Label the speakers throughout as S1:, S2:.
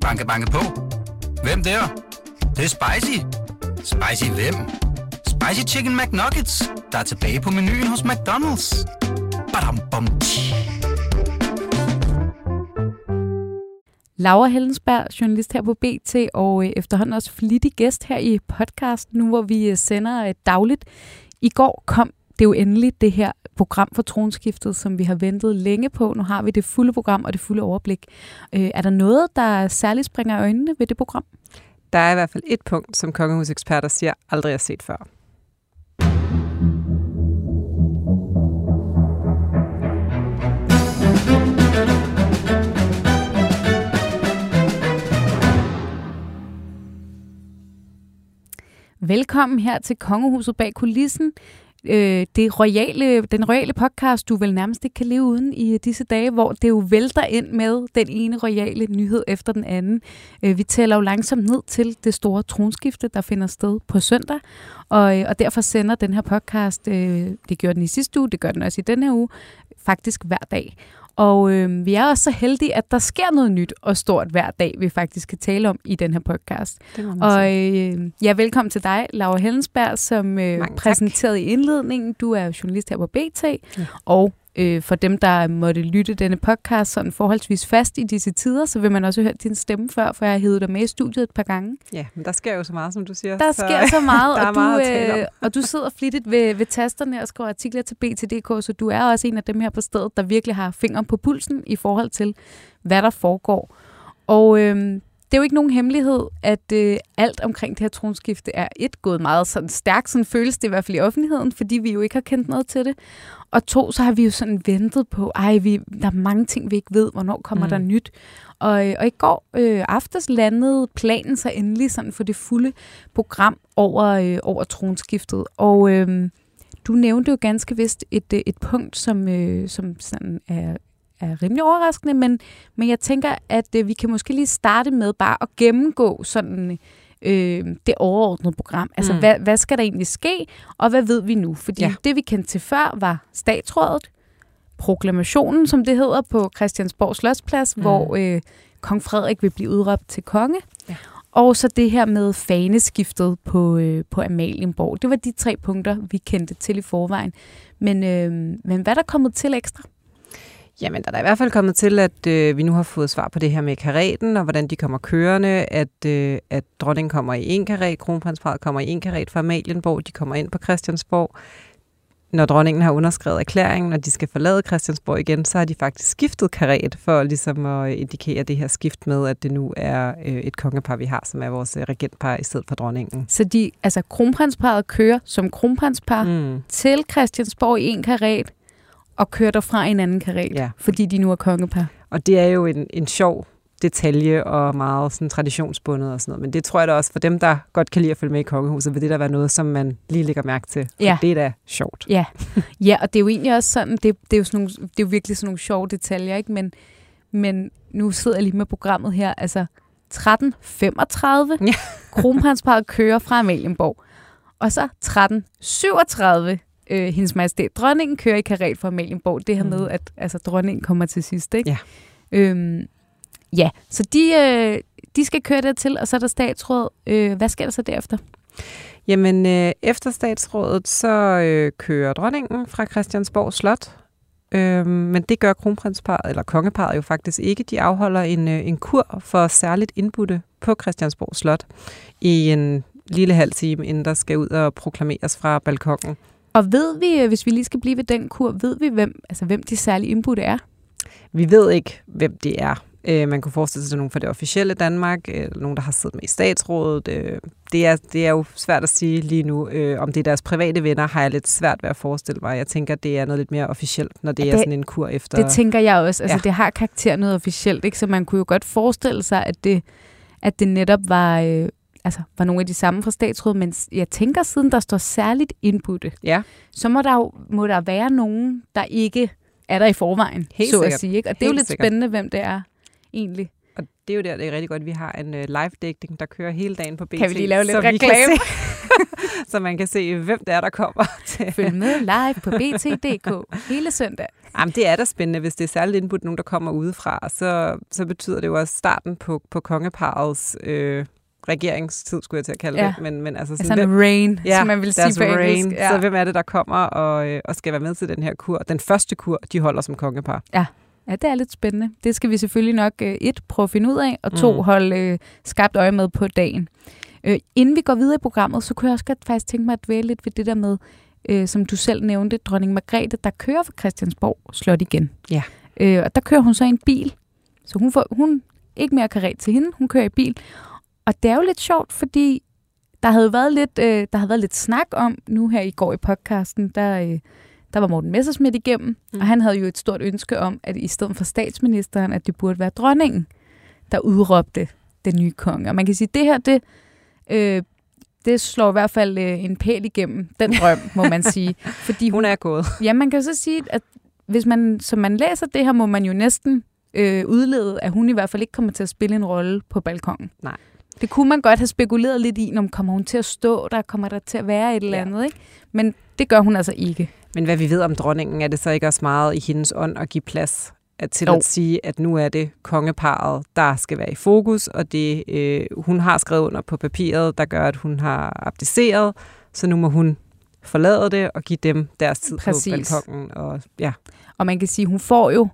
S1: Banke, banke på. Hvem der? Det, det er spicy. Spicy hvem? Spicy Chicken McNuggets, der er tilbage på menuen hos McDonald's. Badum, bom.
S2: Laura Hellensberg, journalist her på BT, og øh, efterhånden også flittig gæst her i podcasten, nu hvor vi øh, sender øh, dagligt. I går kom det jo endelig det her program for tronskiftet, som vi har ventet længe på. Nu har vi det fulde program og det fulde overblik. Øh, er der noget, der særligt springer øjnene ved det program?
S3: Der er i hvert fald et punkt, som kongehuseksperter siger, aldrig har set før.
S2: Velkommen her til Kongehuset bag kulissen. Øh, det royale, den royale podcast, du vel nærmest ikke kan leve uden i disse dage, hvor det jo vælter ind med den ene royale nyhed efter den anden. Øh, vi tæller jo langsomt ned til det store tronskifte, der finder sted på søndag, og, øh, og derfor sender den her podcast, øh, det gjorde den i sidste uge, det gør den også i denne her uge, faktisk hver dag. Og øh, vi er også så heldige, at der sker noget nyt og stort hver dag, vi faktisk kan tale om i den her podcast. Og øh, ja, velkommen til dig, Laura Hellensberg, som øh, præsenterede i indledningen. Du er journalist her på BT, ja. og øh, for dem, der måtte lytte denne podcast sådan forholdsvis fast i disse tider, så vil man også høre din stemme før, for jeg har hævet dig med i studiet et par gange.
S3: Ja, men der sker jo så meget, som du siger.
S2: Der så sker så meget, og, du, meget øh, og du sidder flittigt ved, ved tasterne og skriver artikler til BTDK, så du er også en af dem her på stedet, der virkelig har fingeren på pulsen i forhold til, hvad der foregår. Og øh, det er jo ikke nogen hemmelighed, at øh, alt omkring det her tronskifte er et gået meget sådan stærkt, sådan føles det i hvert fald i offentligheden, fordi vi jo ikke har kendt noget til det. Og to, så har vi jo sådan ventet på, ej, vi, der er mange ting, vi ikke ved, hvornår kommer mm. der nyt. Og, og i går øh, aftes landede planen så endelig sådan for det fulde program over, øh, over tronskiftet. Og øh, du nævnte jo ganske vist et, et punkt, som, øh, som sådan er er rimelig overraskende, men, men jeg tænker, at øh, vi kan måske lige starte med bare at gennemgå sådan øh, det overordnede program. Altså, mm. hvad, hvad skal der egentlig ske, og hvad ved vi nu? Fordi ja. det, vi kendte til før, var statsrådet, proklamationen, som det hedder, på Christiansborg Slottsplads, mm. hvor øh, kong Frederik vil blive udråbt til konge. Ja. Og så det her med faneskiftet på, øh, på Amalienborg. Det var de tre punkter, vi kendte til i forvejen. Men, øh, men hvad er der kommet til ekstra?
S3: Jamen, der er i hvert fald kommet til, at øh, vi nu har fået svar på det her med karaten, og hvordan de kommer kørende, at, øh, at dronningen kommer i en karet, kronprinsparet kommer i en karet fra Amalienborg, de kommer ind på Christiansborg. Når dronningen har underskrevet erklæringen, og de skal forlade Christiansborg igen, så har de faktisk skiftet karet for ligesom at indikere det her skift med, at det nu er øh, et kongepar, vi har, som er vores øh, regentpar i stedet for dronningen.
S2: Så de, altså kronprinsparet kører som kronprinspar mm. til Christiansborg i en karet, og kører derfra i en anden karet, ja. fordi de nu er kongepar.
S3: Og det er jo en, en sjov detalje og meget sådan traditionsbundet og sådan noget. Men det tror jeg da også for dem, der godt kan lide at følge med i kongehuset, vil det da være noget, som man lige lægger mærke til. Ja. det er da sjovt.
S2: Ja. ja, og det er jo egentlig også sådan, det, det, er, jo sådan nogle, det er jo virkelig sådan nogle sjove detaljer, ikke? Men, men nu sidder jeg lige med programmet her, altså 13.35, ja. kronprinsparet kører fra Amalienborg. Og så 13.37, øh, hendes majestæt dronningen kører i karet fra Amalienborg. Det her mm. med, at altså, dronningen kommer til sidst. Ikke? Ja. Øhm, ja, så de, øh, de skal køre der til, og så er der statsråd. Øh, hvad sker der så derefter?
S3: Jamen, øh, efter statsrådet, så øh, kører dronningen fra Christiansborg Slot. Øh, men det gør kronprinsparet, eller kongeparet jo faktisk ikke. De afholder en, øh, en kur for særligt indbudte på Christiansborg Slot i en lille halv time, inden der skal ud og proklameres fra balkongen.
S2: Og ved vi, øh, hvis vi lige skal blive ved den kur, ved vi, hvem, altså, hvem de særlige indbudte er?
S3: Vi ved ikke, hvem det er. Øh, man kunne forestille sig nogen fra det officielle Danmark, øh, nogen, der har siddet med i statsrådet. det, er, det er jo svært at sige lige nu. om det er deres private venner, har jeg lidt svært ved at forestille mig. Jeg tænker, det er noget lidt mere officielt, når det, det er sådan en kur efter...
S2: Det tænker jeg også. Altså, ja. det har karakter noget officielt, ikke? så man kunne jo godt forestille sig, at det, at det netop var, altså, var nogle af de samme fra statsrådet, men jeg tænker, siden der står særligt indbudte, ja. så må der jo må der være nogen, der ikke er der i forvejen, Helt så sikkert. at sige. Ikke? Og det er jo lidt sikkert. spændende, hvem det er egentlig.
S3: Og det er jo der, det er rigtig godt, at vi har en uh, live-dækning, der kører hele dagen på BT.
S2: Kan vi lige lave lidt reklame?
S3: så man kan se, hvem det er, der kommer.
S2: Til. Følg med live på BT.dk hele søndag.
S3: Jamen, det er da spændende, hvis det er særligt indbudt nogen, der kommer udefra. Så, så betyder det jo også starten på, på kongeparets øh, regeringstid, skulle jeg til at kalde ja. det. Men, men altså
S2: sådan, altså en rain, ja, som man vil sige på rain.
S3: Ja. Så hvem er det, der kommer og, øh, og skal være med til den her kur? Den første kur, de holder som kongepar.
S2: Ja. Ja, det er lidt spændende. Det skal vi selvfølgelig nok øh, et prøve at finde ud af, og to mm. holde øh, skabt øje med på dagen. Øh, inden vi går videre i programmet, så kunne jeg også godt faktisk tænke mig at dvæle lidt ved det der med, øh, som du selv nævnte, dronning Margrethe, der kører fra Christiansborg Slot igen.
S3: Ja.
S2: Øh, og der kører hun så i en bil, så hun får hun ikke mere karet til hende, hun kører i bil. Og det er jo lidt sjovt, fordi der havde været lidt, øh, der havde været lidt snak om, nu her i går i podcasten, der, øh, der var Morten Messersmith igennem, mm. og han havde jo et stort ønske om, at i stedet for statsministeren, at det burde være dronningen, der udråbte den nye konge. Og man kan sige, at det her, det, øh, det slår i hvert fald øh, en pæl igennem den drøm, må man sige.
S3: Fordi hun, hun er gået.
S2: Ja, man kan så sige, at hvis man, som man læser det her, må man jo næsten øh, udlede, at hun i hvert fald ikke kommer til at spille en rolle på balkongen.
S3: Nej.
S2: Det kunne man godt have spekuleret lidt i, når kommer hun til at stå der, kommer der til at være et eller andet, ja. ikke? Men det gør hun altså ikke.
S3: Men hvad vi ved om dronningen, er det så ikke også meget i hendes ånd at give plads at til jo. at sige, at nu er det kongeparet, der skal være i fokus, og det øh, hun har skrevet under på papiret, der gør, at hun har abdiceret, så nu må hun forlade det og give dem deres tid Præcis. på balkongen. Og, ja.
S2: og man kan sige, hun får jo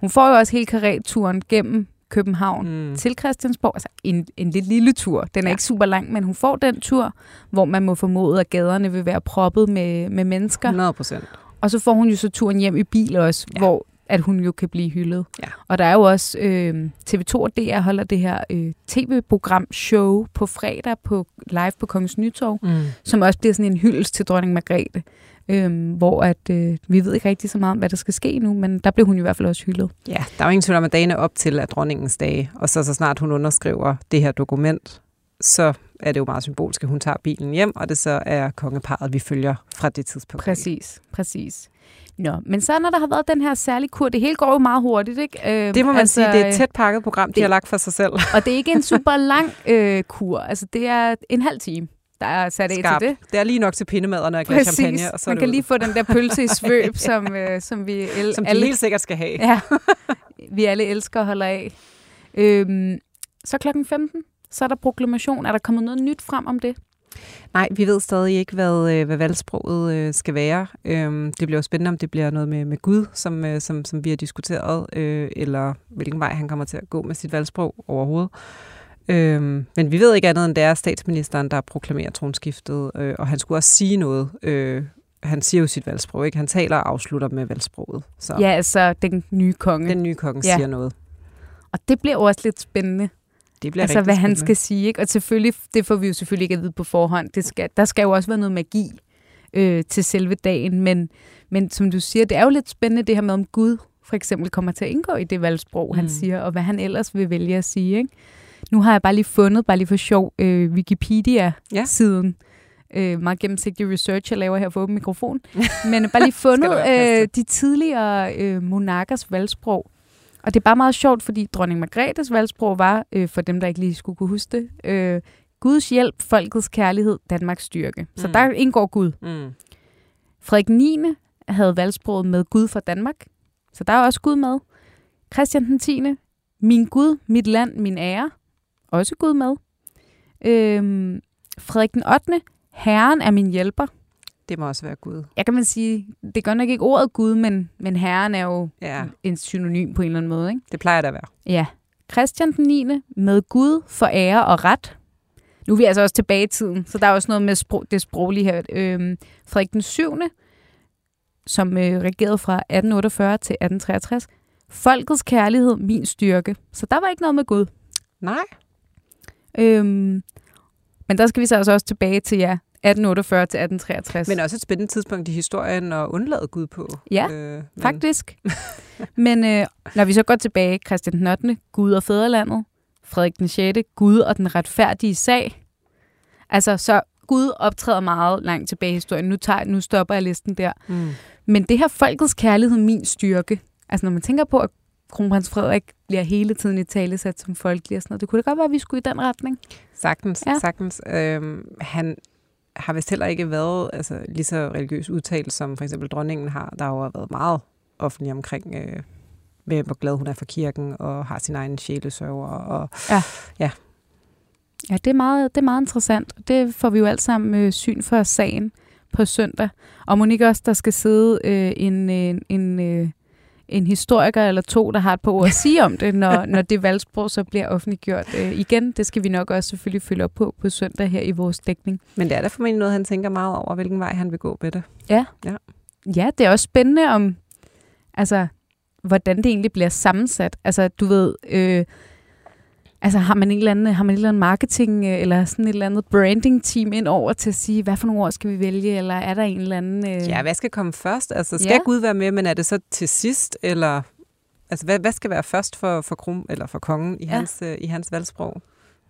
S2: hun får jo også hele karreturen gennem København mm. til Christiansborg. Altså en, en lidt lille tur. Den er ja. ikke super lang, men hun får den tur, hvor man må formode, at gaderne vil være proppet med, med mennesker.
S3: 100 procent.
S2: Og så får hun jo så turen hjem i bil også, ja. hvor at hun jo kan blive hyldet.
S3: Ja.
S2: Og der er jo også øh, TV2 og DR holder det her øh, tv-program show på fredag på live på Kongens Nytorv, mm. som også bliver sådan en hyldest til dronning Margrethe, øh, hvor at øh, vi ved ikke rigtig så meget om, hvad der skal ske nu, men der blev hun i hvert fald også hyldet.
S3: Ja, der er jo ingen tvivl om, at dagene op til at dronningens dage, og så så snart hun underskriver det her dokument, så er det jo meget symbolsk, at hun tager bilen hjem, og det så er kongeparet, vi følger fra det tidspunkt.
S2: Præcis, præcis. Nå, men så når der har været den her særlige kur, det hele går jo meget hurtigt, ikke?
S3: Øh, det må man altså, sige, det er et tæt pakket program, de det, har lagt for sig selv.
S2: Og det er ikke en super lang øh, kur, altså det er en halv time der er sat af Skarp. til det.
S3: Det er lige nok til pindemaderne og glas champagne. Og så
S2: Man kan ud. lige få den der pølse i svøb, som, øh, som vi el-
S3: som de
S2: alle,
S3: helt sikkert skal have.
S2: ja, vi alle elsker at holde af. Øhm, så klokken 15, så er der proklamation. Er der kommet noget nyt frem om det?
S3: Nej, vi ved stadig ikke, hvad, øh, hvad valgsproget øh, skal være. Øhm, det bliver jo spændende, om det bliver noget med, med Gud, som, øh, som, som vi har diskuteret, eller hvilken vej han kommer til at gå med sit valgsprog overhovedet. Øhm, men vi ved ikke andet, end det er statsministeren, der proklamerer tronskiftet, og han skulle også sige noget. han siger jo sit valgsprog, ikke? Han taler og afslutter med valgsproget.
S2: Så. Ja, altså den nye konge.
S3: Den nye konge ja. siger noget.
S2: Og det bliver også lidt spændende.
S3: Det bliver
S2: altså, hvad
S3: spændende.
S2: han skal sige. Ikke? Og selvfølgelig, det får vi jo selvfølgelig ikke at vide på forhånd. Det skal, der skal jo også være noget magi øh, til selve dagen. Men, men som du siger, det er jo lidt spændende det her med, om Gud for eksempel kommer til at indgå i det valgsprog, mm. han siger, og hvad han ellers vil vælge at sige. Ikke? Nu har jeg bare lige fundet, bare lige for sjov, øh, Wikipedia-siden. Ja. Øh, meget gennemsigtig research, jeg laver her for åben mikrofon. Men bare lige fundet øh, de tidligere øh, monarkers valgsprog. Og det er bare meget sjovt, fordi dronning Margrethes valgsprog var, øh, for dem, der ikke lige skulle kunne huske det, øh, Guds hjælp, folkets kærlighed, Danmarks styrke. Så mm. der indgår Gud. Mm. Frederik 9. havde valgsproget med Gud for Danmark. Så der er også Gud med. Christian den 10. Min Gud, mit land, min ære. Også Gud med. Øhm, Frederik den 8. Herren er min hjælper.
S3: Det må også være Gud.
S2: Jeg kan man sige, det gør nok ikke ordet Gud, men, men Herren er jo ja. en synonym på en eller anden måde. Ikke?
S3: Det plejer det at være.
S2: Ja. Christian den 9. med Gud for ære og ret. Nu er vi altså også tilbage i tiden, så der er også noget med sprog, det sproglige her. Øhm, Frederik den 7., som øh, regerede fra 1848 til 1863. Folkets kærlighed, min styrke. Så der var ikke noget med Gud.
S3: Nej.
S2: Øhm, men der skal vi så altså også tilbage til, ja, 1848 til 1863.
S3: Men også et spændende tidspunkt i historien at undlade Gud på.
S2: Ja, øh, men... faktisk. men øh, når vi så går tilbage, Christian den 8., Gud og fædrelandet, Frederik den 6., Gud og den retfærdige sag. Altså, så Gud optræder meget langt tilbage i historien. Nu, tager, nu stopper jeg listen der. Mm. Men det her folkets kærlighed, min styrke. Altså, når man tænker på, at kronprins Frederik bliver hele tiden i tale sat som folkelig og sådan noget. Det kunne da godt være, at vi skulle i den retning.
S3: Sagtens, ja. sagtens. Øhm, han har vist heller ikke været altså, lige så religiøs udtalt, som for eksempel dronningen har. Der har jo været meget offentlig omkring, øh, med hvor glad hun er for kirken, og har sin egen sjælesøver. Og,
S2: ja.
S3: ja.
S2: Ja, det er, meget, det er meget interessant. Det får vi jo alt sammen øh, syn for sagen på søndag. Og Monique også, der skal sidde øh, en, en, en, øh, en historiker eller to, der har et par ord at sige om det, når, når det valgsprog så bliver offentliggjort. Øh, igen, det skal vi nok også selvfølgelig følge op på på søndag her i vores dækning.
S3: Men det er da formentlig noget, han tænker meget over, hvilken vej han vil gå med det.
S2: Ja. Ja, ja det er også spændende om, altså, hvordan det egentlig bliver sammensat. Altså, du ved, øh, Altså har man en eller anden, har man en eller anden marketing øh, eller sådan et eller andet branding team ind over til at sige, hvad for nogle ord skal vi vælge, eller er der en eller anden... Øh...
S3: Ja, hvad skal komme først? Altså skal ja. Gud være med, men er det så til sidst, eller... Altså hvad, hvad skal være først for, for, krum, eller for kongen i, ja. hans, øh, i hans valgsprog?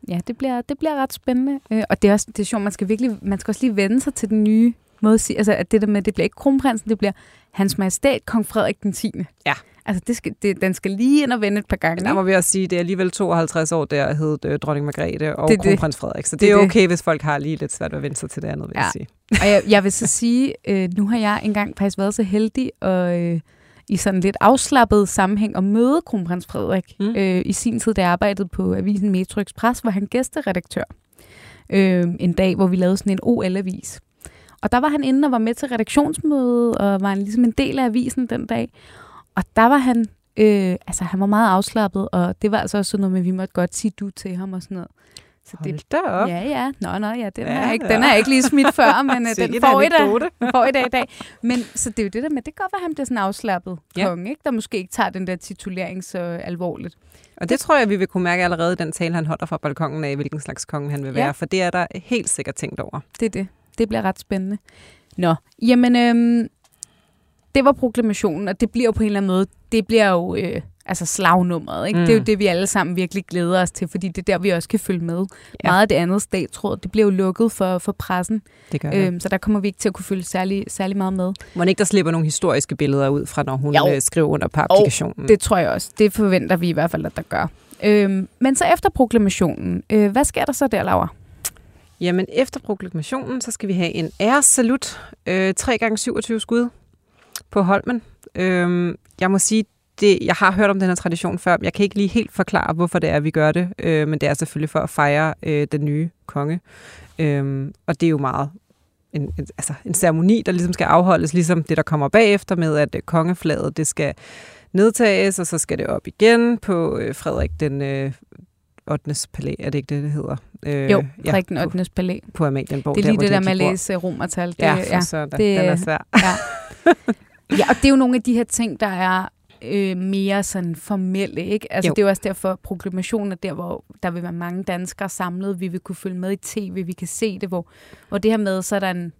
S2: Ja, det bliver, det bliver ret spændende. Øh, og det er også det er sjovt, man skal, virkelig, man skal også lige vende sig til den nye måde at sige, altså at det der med, det bliver ikke kronprinsen, det bliver hans majestæt, kong Frederik den 10.
S3: Ja.
S2: Altså, det skal, det, den skal lige ind og vende et par gange.
S3: Der må vi også sige, det er alligevel 52 år, der hed øh, dronning Margrethe og det, kronprins Frederik. Så det, det er okay, det. hvis folk har lige lidt svært at vende sig til det andet, vil ja. jeg sige.
S2: og jeg, jeg vil så sige, øh, nu har jeg engang faktisk været så heldig og øh, i sådan lidt afslappet sammenhæng at møde kronprins Frederik. Mm. Øh, I sin tid, jeg arbejdede på avisen Metro Express, var han gæsteredaktør. Øh, en dag, hvor vi lavede sådan en OL-avis. Og der var han inde og var med til redaktionsmødet, og var en, ligesom en del af avisen den dag. Og der var han, øh, altså han var meget afslappet, og det var altså også sådan noget med, at vi måtte godt sige du til ham og sådan noget.
S3: Så Hold det, da op.
S2: Ja, ja. Nå, nå, ja, den, ja, er ikke, ja. den er ikke lige smidt før, men uh, den får i, dag, får i dag i dag. Men så det er jo det der med, det kan godt være, at han bliver sådan afslappet ja. konge, ikke? der måske ikke tager den der titulering så alvorligt.
S3: Og det tror jeg, vi vil kunne mærke allerede i den tale, han holder fra balkongen af, hvilken slags konge han vil være, ja. for det er der helt sikkert tænkt over.
S2: Det er det. Det bliver ret spændende. Nå, jamen, øhm, det var proklamationen, og det bliver jo på en eller anden måde, det bliver jo øh, altså slagnummeret. Ikke? Mm. Det er jo mm. det, vi alle sammen virkelig glæder os til, fordi det er der, vi også kan følge med. Ja. Meget af det andet statsråd, det bliver jo lukket for, for pressen.
S3: Det gør det.
S2: Øhm, så der kommer vi ikke til at kunne følge særlig, særlig meget med.
S3: Må ikke der slipper nogle historiske billeder ud fra, når hun jo. Øh, skriver under på applikationen?
S2: Og det tror jeg også. Det forventer vi i hvert fald, at der gør. Øhm, men så efter proklamationen, øh, hvad sker der så der, Laura?
S3: Jamen, efter proklamationen, så skal vi have en æressalut. Øh, 3 gange 27 skud på Holmen. Øh, jeg må sige, det, jeg har hørt om den her tradition før. Jeg kan ikke lige helt forklare, hvorfor det er, vi gør det. Øh, men det er selvfølgelig for at fejre øh, den nye konge. Øh, og det er jo meget en, en, altså en ceremoni, der ligesom skal afholdes, ligesom det, der kommer bagefter med, at øh, kongeflaget, det skal nedtages, og så skal det op igen på øh, Frederik den øh, 8. palæ, er det ikke det, det hedder?
S2: Øh, jo, Frederik den 8. palæ.
S3: På Amalienborg.
S2: Det er lige der, det der med at læse romertal. Det,
S3: ja, ja, så, det, den er svær. Ja.
S2: ja, og det er jo nogle af de her ting, der er øh, mere sådan formelle, ikke? Altså, jo. det er jo også derfor, proklamationen er der, hvor der vil være mange danskere samlet, vi vil kunne følge med i tv, vi kan se det, hvor, hvor det her med, så er der en,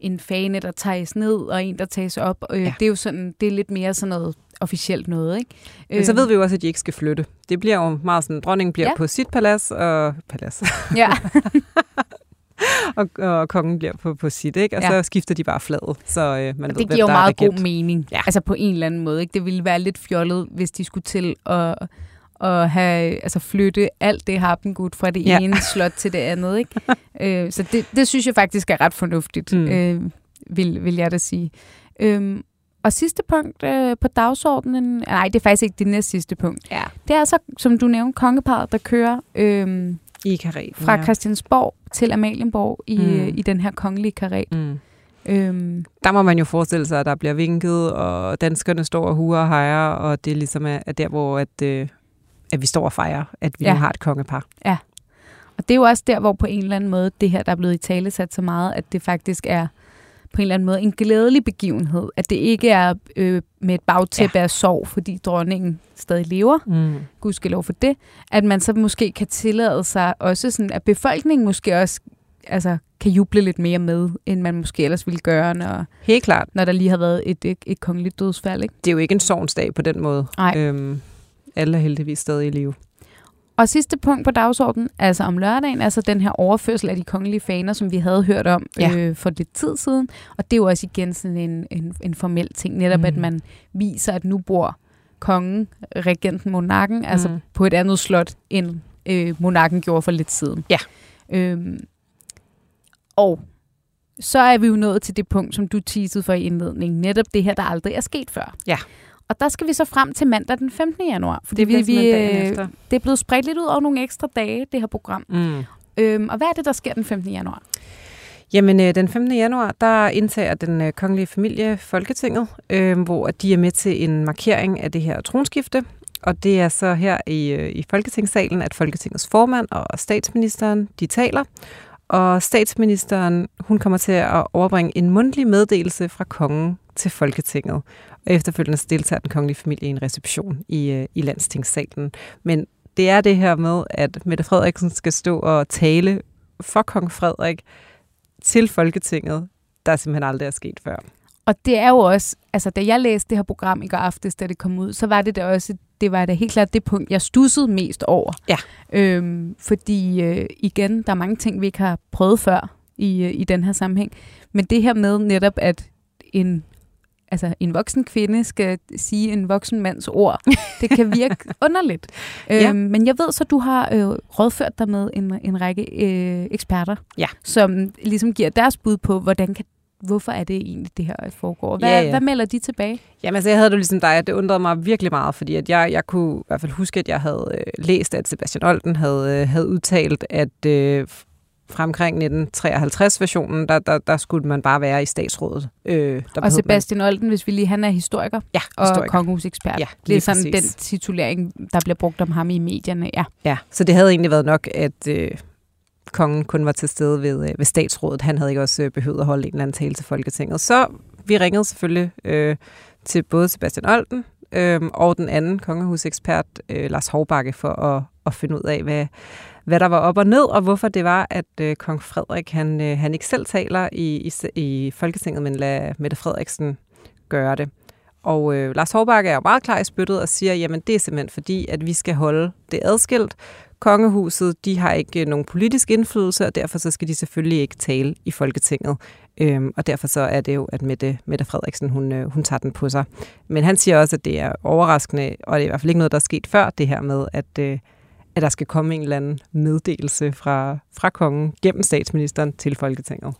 S2: en fane, der tages ned, og en, der tages op. Øh, ja. Det er jo sådan, det er lidt mere sådan noget officielt noget, ikke?
S3: Men så ved øhm. vi jo også, at de ikke skal flytte. Det bliver jo meget sådan, dronningen bliver ja. på sit palads, og palads.
S2: Ja.
S3: og, og kongen bliver på, på sit, ikke? Og ja. så skifter de bare fladet, så øh, man og
S2: ved, det giver jo meget god mening, ja. altså på en eller anden måde. Ikke? Det ville være lidt fjollet, hvis de skulle til at, at have, altså flytte alt det harpengud fra det ja. ene slot til det andet. Ikke? øh, så det, det synes jeg faktisk er ret fornuftigt, mm. øh, vil, vil jeg da sige. Øhm, og sidste punkt øh, på dagsordenen, nej, det er faktisk ikke det næste sidste punkt.
S3: Ja.
S2: Det er altså, som du nævnte, kongeparet, der kører øh,
S3: i kareten,
S2: fra ja. Christiansborg til Amalienborg i, mm. i den her kongelige karet. Mm.
S3: Øhm. Der må man jo forestille sig, at der bliver vinket, og danskerne står og huer og hejer, og det ligesom er, er der, hvor at, øh, at vi står og fejrer, at vi ja. har et kongepar.
S2: Ja, og det er jo også der, hvor på en eller anden måde, det her, der er blevet i tale sat så meget, at det faktisk er på en eller anden måde en glædelig begivenhed. At det ikke er øh, med et bagtæppe ja. af sorg, fordi dronningen stadig lever. Mm. Gud skal lov for det. At man så måske kan tillade sig også sådan, at befolkningen måske også altså, kan juble lidt mere med, end man måske ellers ville gøre, når,
S3: Helt klart.
S2: når der lige har været et, et, et kongeligt dødsfald. Ikke?
S3: Det er jo ikke en sovnsdag på den måde.
S2: Nej. Øhm,
S3: alle er heldigvis stadig i live.
S2: Og sidste punkt på dagsordenen, altså om lørdagen, altså den her overførsel af de kongelige faner, som vi havde hørt om ja. øh, for lidt tid siden. Og det er jo også igen sådan en, en, en formel ting, netop mm. at man viser, at nu bor kongen, regenten, monarken, mm. altså på et andet slot, end øh, monarken gjorde for lidt siden.
S3: Ja.
S2: Øhm, og så er vi jo nået til det punkt, som du teasede for i indledningen. Netop det her, der aldrig er sket før.
S3: Ja.
S2: Og der skal vi så frem til mandag den 15. januar. Fordi
S3: Det
S2: vi, vi, øh, det er blevet spredt lidt ud over nogle ekstra dage, det her program.
S3: Mm.
S2: Øhm, og hvad er det, der sker den 15. januar?
S3: Jamen, øh, den 15. januar, der indtager den øh, kongelige familie Folketinget, øh, hvor de er med til en markering af det her tronskifte. Og det er så her i, øh, i Folketingssalen, at Folketingets formand og statsministeren, de taler. Og statsministeren, hun kommer til at overbringe en mundtlig meddelelse fra kongen til Folketinget. Og efterfølgende deltager den kongelige familie i en reception i, øh, i landstingssalen. Men det er det her med, at Mette Frederiksen skal stå og tale for kong Frederik til Folketinget, der simpelthen aldrig er sket før.
S2: Og det er jo også, altså da jeg læste det her program i går aftes, da det kom ud, så var det da også, det var da helt klart det punkt, jeg stussede mest over.
S3: Ja.
S2: Øhm, fordi øh, igen, der er mange ting, vi ikke har prøvet før i, øh, i den her sammenhæng. Men det her med netop, at en, altså en voksen kvinde skal sige en voksen mands ord, det kan virke underligt.
S3: Ja.
S2: Øhm, men jeg ved så, du har øh, rådført dig med en, en række øh, eksperter,
S3: Ja.
S2: som ligesom giver deres bud på, hvordan kan hvorfor er det egentlig, det her foregår? Hvad,
S3: Ja, ja.
S2: hvad melder de tilbage?
S3: Jamen, altså, jeg havde det ligesom dig, at det undrede mig virkelig meget, fordi at jeg, jeg kunne i hvert fald huske, at jeg havde øh, læst, at Sebastian Olden havde, øh, havde udtalt, at øh, fra omkring 1953-versionen, der, der, der skulle man bare være i statsrådet. Øh, der
S2: Og Sebastian Olden, hvis vi lige, han er historiker
S3: Man, ja,
S2: og
S3: historiker.
S2: kongehusekspert.
S3: Ja,
S2: det er sådan
S3: præcis.
S2: den titulering, der bliver brugt om ham i medierne. Ja.
S3: Ja, så det havde egentlig været nok, at øh, kongen kun var til stede ved, øh, ved statsrådet. Han havde ikke også øh, behøvet at holde en eller anden tale til Folketinget. Så vi ringede selvfølgelig øh, til både Sebastian Olden øh, og den anden kongehusekspert, øh, Lars Hovbakke, for at, at finde ud af, hvad, hvad der var op og ned, og hvorfor det var, at øh, kong Frederik han, øh, han ikke selv taler i, i, i Folketinget, men lader Mette Frederiksen gøre det. Og øh, Lars Hårbakke er jo meget klar i spyttet og siger, jamen det er simpelthen fordi, at vi skal holde det adskilt. Kongehuset, de har ikke øh, nogen politisk indflydelse, og derfor så skal de selvfølgelig ikke tale i Folketinget. Øhm, og derfor så er det jo, at Mette, Mette Frederiksen, hun, øh, hun tager den på sig. Men han siger også, at det er overraskende, og det er i hvert fald ikke noget, der er sket før, det her med, at, øh, at der skal komme en eller anden meddelelse fra, fra kongen gennem statsministeren til Folketinget.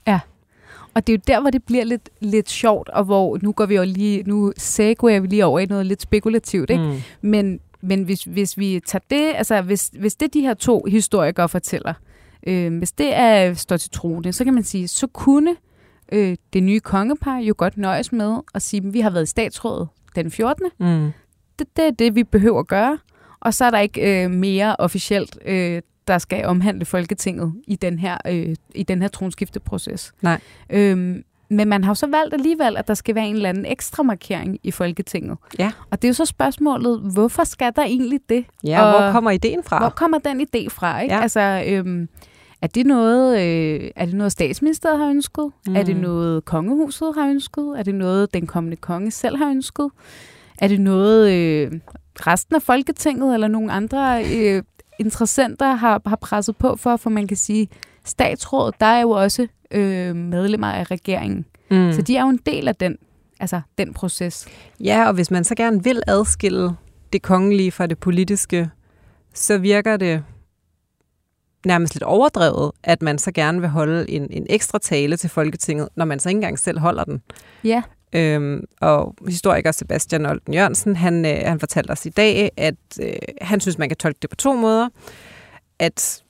S2: Og det er jo der, hvor det bliver lidt, lidt sjovt, og hvor nu går vi jo lige, nu segwayer vi lige over i noget lidt spekulativt, ikke?
S3: Mm.
S2: Men, men hvis, hvis vi tager det, altså hvis, hvis det de her to historikere fortæller, øh, hvis det er, står til troende, så kan man sige, så kunne øh, det nye kongepar jo godt nøjes med at sige, at vi har været i statsrådet den 14.
S3: Mm.
S2: Det, det er det, vi behøver at gøre. Og så er der ikke øh, mere officielt, øh, der skal omhandle Folketinget i den her, øh, i den her tronskifteproces.
S3: Nej.
S2: Øhm, men man har jo så valgt alligevel, at der skal være en eller anden ekstra markering i Folketinget.
S3: Ja.
S2: Og det er jo så spørgsmålet, hvorfor skal der egentlig det?
S3: Ja,
S2: Og
S3: hvor kommer ideen fra?
S2: Hvor kommer den idé fra? Ikke?
S3: Ja.
S2: Altså, øhm, er det noget, øh, er det noget statsministeriet har ønsket? Mm. Er det
S3: Mm.
S2: noget kongehuset har ønsket? Er det noget, den kommende konge selv har ønsket? Er det noget, øh, resten af Folketinget eller nogle andre øh, interessenter har, har presset på for? For man kan sige, statsrådet, der er jo også øh, medlemmer af regeringen.
S3: Mm.
S2: Så de er jo en del af den, altså, den proces.
S3: Ja, og hvis man så gerne vil adskille det kongelige fra det politiske, så virker det nærmest lidt overdrevet, at man så gerne vil holde en, en ekstra tale til Folketinget, når man så ikke engang selv holder den.
S2: Ja.
S3: Øhm, og historiker Sebastian Olden Jørgensen, han, øh, han fortalte os i dag, at øh, han synes, man kan tolke det på to måder. At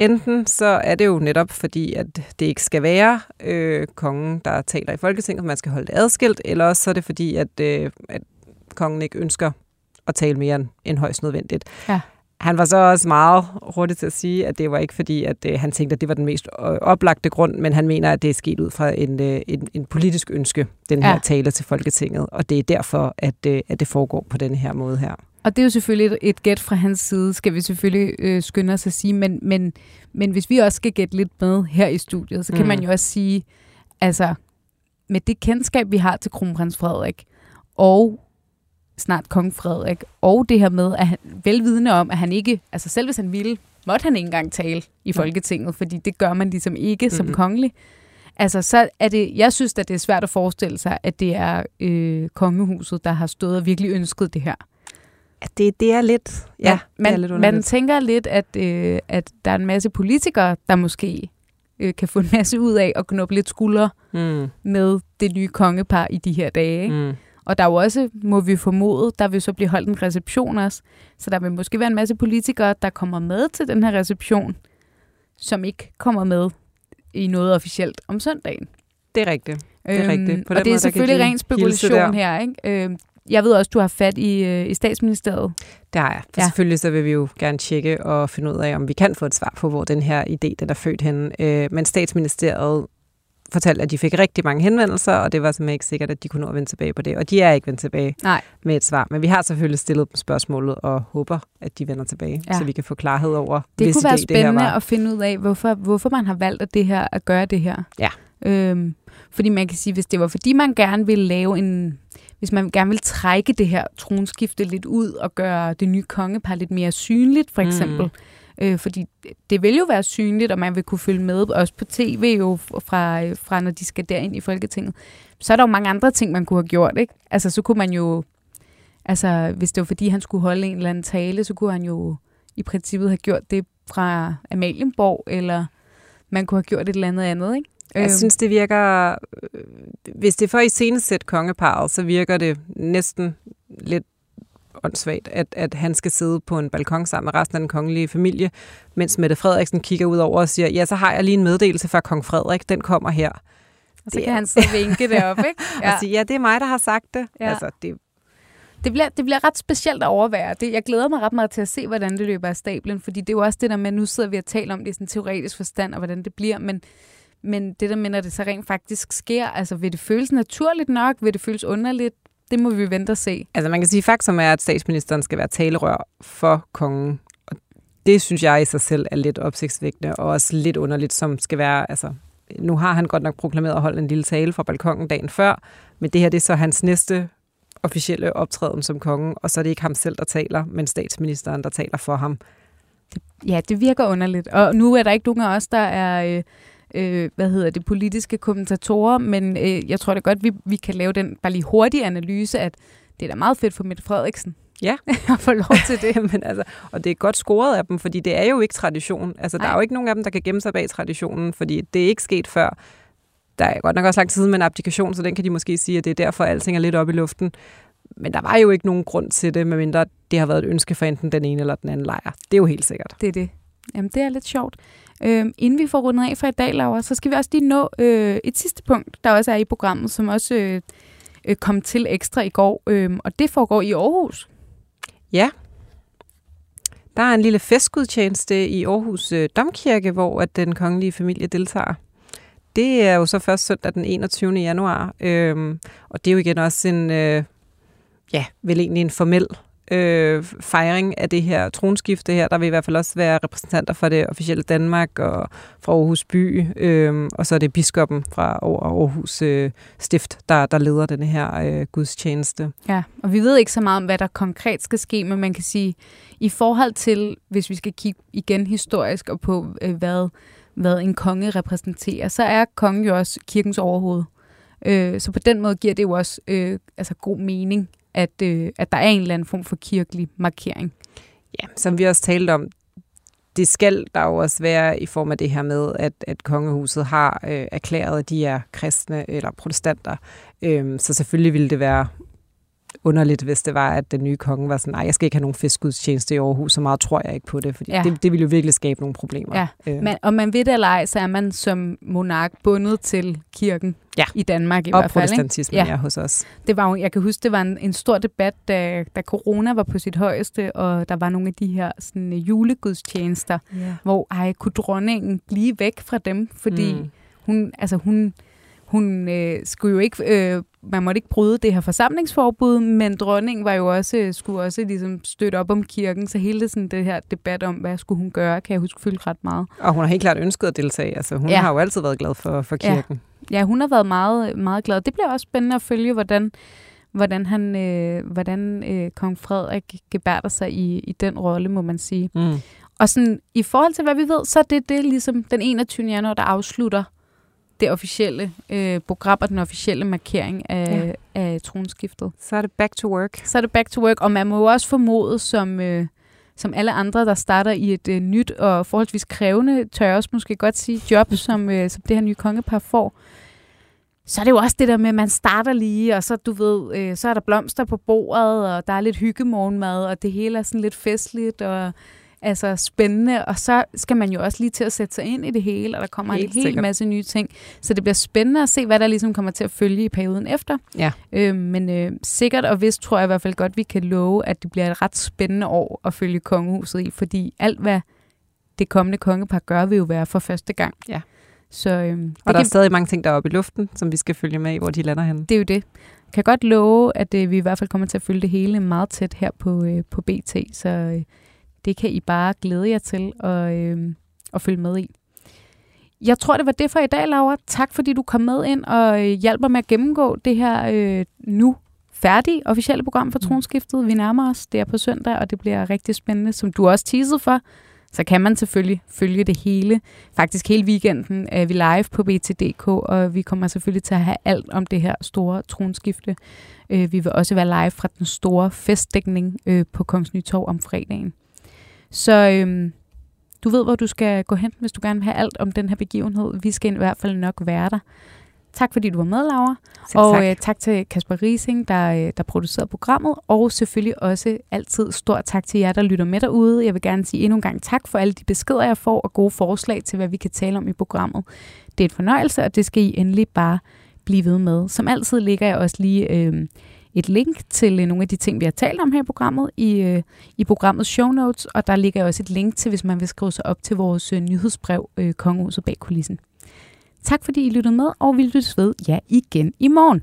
S3: enten så er det jo netop fordi, at det ikke skal være øh, kongen, der taler i Folketinget, man skal holde det adskilt, eller også så er det fordi, at, øh, at kongen ikke ønsker at tale mere end, end højst nødvendigt.
S2: Ja.
S3: Han var så også meget hurtig til at sige, at det var ikke fordi, at øh, han tænkte, at det var den mest øh, oplagte grund, men han mener, at det er sket ud fra en, øh, en, en politisk ønske, den her
S2: Ja.
S3: tale til Folketinget, og det er derfor, at, øh, at det foregår på denne her måde her.
S2: Og det er jo selvfølgelig et, et gæt fra hans side, skal vi selvfølgelig øh, skynde os at sige, men, men, men hvis vi også skal gætte lidt med her i studiet, så kan
S3: mm.
S2: man jo også sige, altså med det kendskab, vi har til kronprins Frederik, og snart kong Frederik, og det her med, at han, velvidende om, at han ikke, altså selv hvis han ville, måtte han ikke engang tale i Folketinget, fordi det gør man ligesom ikke som
S3: Mhm.
S2: kongelig. Altså, så er det, jeg synes, at det er svært at forestille sig, at det er øh, kongehuset, der har stået og virkelig ønsket det her.
S3: det, det er lidt... Ja,
S2: man,
S3: det er lidt
S2: man tænker lidt, at, øh, at der er en masse politikere, der måske øh, kan få en masse ud af at knuppe lidt skuldre mm. med det nye kongepar i de her dage. Ikke? Mm. Og der er jo også, må vi formode, der vil så blive holdt en reception også. Så der vil måske være en masse politikere, der kommer med til den her reception, som ikke kommer med i noget officielt om søndagen.
S3: Det er rigtigt. Det er
S2: øhm,
S3: rigtigt.
S2: På den og det er måde, selvfølgelig ren spekulation her. Ikke? Øhm, jeg ved også, du har fat i, øh, i statsministeriet.
S3: Det har jeg. For ja. selvfølgelig så vil vi jo gerne tjekke og finde ud af, om vi kan få et svar på, hvor den her idé den er født henne. Øh, men statsministeriet fortalte, at de fik rigtig mange henvendelser, og det var simpelthen ikke sikkert, at de kunne nå at vende tilbage på det. Og de er ikke vendt tilbage
S2: Nej.
S3: med et svar. Men vi har selvfølgelig stillet dem spørgsmålet og håber, at de vender tilbage, ja. så vi kan få klarhed over,
S2: Det
S3: hvis
S2: kunne være
S3: idé,
S2: spændende
S3: det
S2: at finde ud af, hvorfor, hvorfor man har valgt at, det her, at gøre det her.
S3: Ja.
S2: Øhm, fordi man kan sige, hvis det var fordi man gerne ville lave en, hvis man gerne vil trække det her tronskifte lidt ud og gøre det nye kongepar lidt mere synligt, for eksempel. Mm. Øh, fordi det vil jo være synligt, og man vil kunne følge med, også på tv jo, fra, fra når de skal derind i Folketinget. Så er der jo mange andre ting, man kunne have gjort, ikke? Altså, så kunne man jo... Altså, hvis det var fordi, han skulle holde en eller anden tale, så kunne han jo i princippet have gjort det fra Amalienborg, eller man kunne have gjort et eller andet andet, ikke?
S3: Jeg øhm. synes, det virker... Øh, hvis det er for i scenesæt kongeparet, så virker det næsten lidt åndssvagt, at, at han skal sidde på en balkon sammen med resten af den kongelige familie, mens Mette Frederiksen kigger ud over og siger, ja, så har jeg lige en meddelelse fra kong Frederik, den kommer her.
S2: Og så det kan han så vinke deroppe, ikke?
S3: Ja. og sige, ja, det er mig, der har sagt det. Ja. Altså, det,
S2: det bliver, det bliver ret specielt at overvære. Det, jeg glæder mig ret meget til at se, hvordan det løber af stablen, fordi det er jo også det der med, at nu sidder vi og taler om det i sådan teoretisk forstand, og hvordan det bliver, men, men det der med, når det så rent faktisk sker, altså vil det føles naturligt nok? Vil det føles underligt? Det må vi vente og se.
S3: Altså man kan sige, faktum er, at statsministeren skal være talerør for kongen. Og det synes jeg i sig selv er lidt opsigtsvækkende, og også lidt underligt, som skal være... Altså, nu har han godt nok proklameret at holde en lille tale fra balkongen dagen før, men det her det er så hans næste officielle optræden som konge, og så er det ikke ham selv, der taler, men statsministeren, der taler for ham.
S2: Ja, det virker underligt. Og nu er der ikke nogen af os, der er... Øh øh, hvad hedder det, politiske kommentatorer, men øh, jeg tror da godt, vi, vi kan lave den bare lige hurtige analyse, at det er da meget fedt for Mette Frederiksen.
S3: Ja.
S2: at få lov til det.
S3: men altså, og det er godt scoret af dem, fordi det er jo ikke tradition. Altså, der Ej. er jo ikke nogen af dem, der kan gemme sig bag traditionen, fordi det er ikke sket før. Der er godt nok også lang tid siden med en applikation, så den kan de måske sige, at det er derfor, at alting er lidt oppe i luften. Men der var jo ikke nogen grund til det, medmindre det har været et ønske for enten den ene eller den anden lejr. Det er jo helt sikkert.
S2: Det er det. Jamen, det er lidt sjovt. Øh, inden vi får rundet af for i dag, Laura, så skal vi også lige nå øh, et sidste punkt, der også er i programmet, som også øh, øh, kom til ekstra i går, øh, og det foregår i Aarhus.
S3: Ja. Der er en lille festgudtjeneste i Aarhus øh, Domkirke, hvor at den kongelige familie deltager. Det er jo så først søndag den 21. januar, øh, og det er jo igen også en, øh, ja, vel egentlig en formel øh, fejring af det her tronskifte her. Der vil i hvert fald også være repræsentanter fra det officielle Danmark og fra Aarhus by, øh, og så er det biskoppen fra Aarhus øh, Stift, der, der leder den her øh, gudstjeneste.
S2: Ja, og vi ved ikke så meget om, hvad der konkret skal ske, men man kan sige, i forhold til, hvis vi skal kigge igen historisk og på, øh, hvad, hvad en konge repræsenterer, så er kongen jo også kirkens overhoved. Øh, så på den måde giver det jo også øh, altså god mening, at, øh, at der er en eller anden form for kirkelig markering.
S3: Ja, som vi også talte om, det skal der jo også være i form af det her med, at, at kongehuset har øh, erklæret, at de er kristne eller protestanter. Øhm, så selvfølgelig ville det være underligt, hvis det var, at den nye konge var sådan, nej, jeg skal ikke have nogen fiskudstjeneste i Aarhus, så meget tror jeg ikke på det, fordi ja. det, det ville jo virkelig skabe nogle problemer.
S2: Ja. Øh. Men, og man ved det eller ej, så er man som monark bundet til kirken
S3: ja.
S2: i Danmark i
S3: og
S2: hvert fald.
S3: Og protestantismen, ja. ja, hos os.
S2: Det var jeg kan huske, det var en, en stor debat, da, da corona var på sit højeste, og der var nogle af de her sådan, julegudstjenester, yeah. hvor ej, kunne dronningen blive væk fra dem, fordi mm. hun, altså hun hun øh, skulle jo ikke, øh, man måtte ikke bryde det her forsamlingsforbud, men dronningen var jo også, skulle også ligesom støtte op om kirken, så hele sådan det her debat om, hvad skulle hun gøre, kan jeg huske fyldt ret meget.
S3: Og hun har helt klart ønsket at deltage, altså hun ja. har jo altid været glad for, for kirken.
S2: Ja. ja, hun har været meget, meget glad. Det bliver også spændende at følge, hvordan, hvordan, han, øh, hvordan øh, kong Frederik gebærder sig i, i den rolle, må man sige. Mm. Og sådan, i forhold til, hvad vi ved, så er det det ligesom den 21. januar, der afslutter det officielle øh, program og den officielle markering af, ja. af tronskiftet.
S3: Så er det back to work.
S2: Så er det back to work, og man må jo også formode som... Øh, som alle andre, der starter i et øh, nyt og forholdsvis krævende, tør jeg også måske godt sige, job, som, øh, som det her nye kongepar får, så er det jo også det der med, at man starter lige, og så, du ved, øh, så er der blomster på bordet, og der er lidt hyggemorgenmad, og det hele er sådan lidt festligt, og altså spændende, og så skal man jo også lige til at sætte sig ind i det hele, og der kommer Helt en hel sikkert. masse nye ting. Så det bliver spændende at se, hvad der ligesom kommer til at følge i perioden efter.
S3: Ja.
S2: Øh, men øh, sikkert og vist tror jeg i hvert fald godt, vi kan love, at det bliver et ret spændende år at følge kongehuset i, fordi alt, hvad det kommende kongepar gør, vil jo være for første gang.
S3: Ja.
S2: Så, øh,
S3: og der er stadig mange ting, der er oppe i luften, som vi skal følge med i, hvor de lander henne.
S2: Det er jo det. Jeg kan godt love, at øh, vi i hvert fald kommer til at følge det hele meget tæt her på, øh, på BT, så øh, det kan I bare glæde jer til at, øh, at følge med i. Jeg tror, det var det for i dag, Laura. Tak, fordi du kom med ind og øh, hjælper med at gennemgå det her øh, nu færdige officielle program for mm. tronskiftet. Vi nærmer os. Det er på søndag, og det bliver rigtig spændende, som du også teasede for. Så kan man selvfølgelig følge det hele. Faktisk hele weekenden er vi live på BTDK, og vi kommer selvfølgelig til at have alt om det her store tronskifte. Øh, vi vil også være live fra den store festdækning øh, på Kongens Nytorv om fredagen. Så øhm, du ved, hvor du skal gå hen, hvis du gerne vil have alt om den her begivenhed. Vi skal i hvert fald nok være der. Tak fordi du var med, Laura.
S3: Selv
S2: og
S3: tak.
S2: Øh, tak til Kasper Rising, der, øh, der producerede programmet. Og selvfølgelig også altid stor tak til jer, der lytter med derude. Jeg vil gerne sige endnu en gang tak for alle de beskeder, jeg får, og gode forslag til, hvad vi kan tale om i programmet. Det er et fornøjelse, og det skal I endelig bare blive ved med. Som altid ligger jeg også lige øh, et link til øh, nogle af de ting, vi har talt om her i programmet, i, øh, i programmets show notes, og der ligger også et link til, hvis man vil skrive sig op til vores øh, nyhedsbrev, øh, Kongehuset bag kulissen. Tak fordi I lyttede med, og vi lyttes ved jer ja, igen i morgen.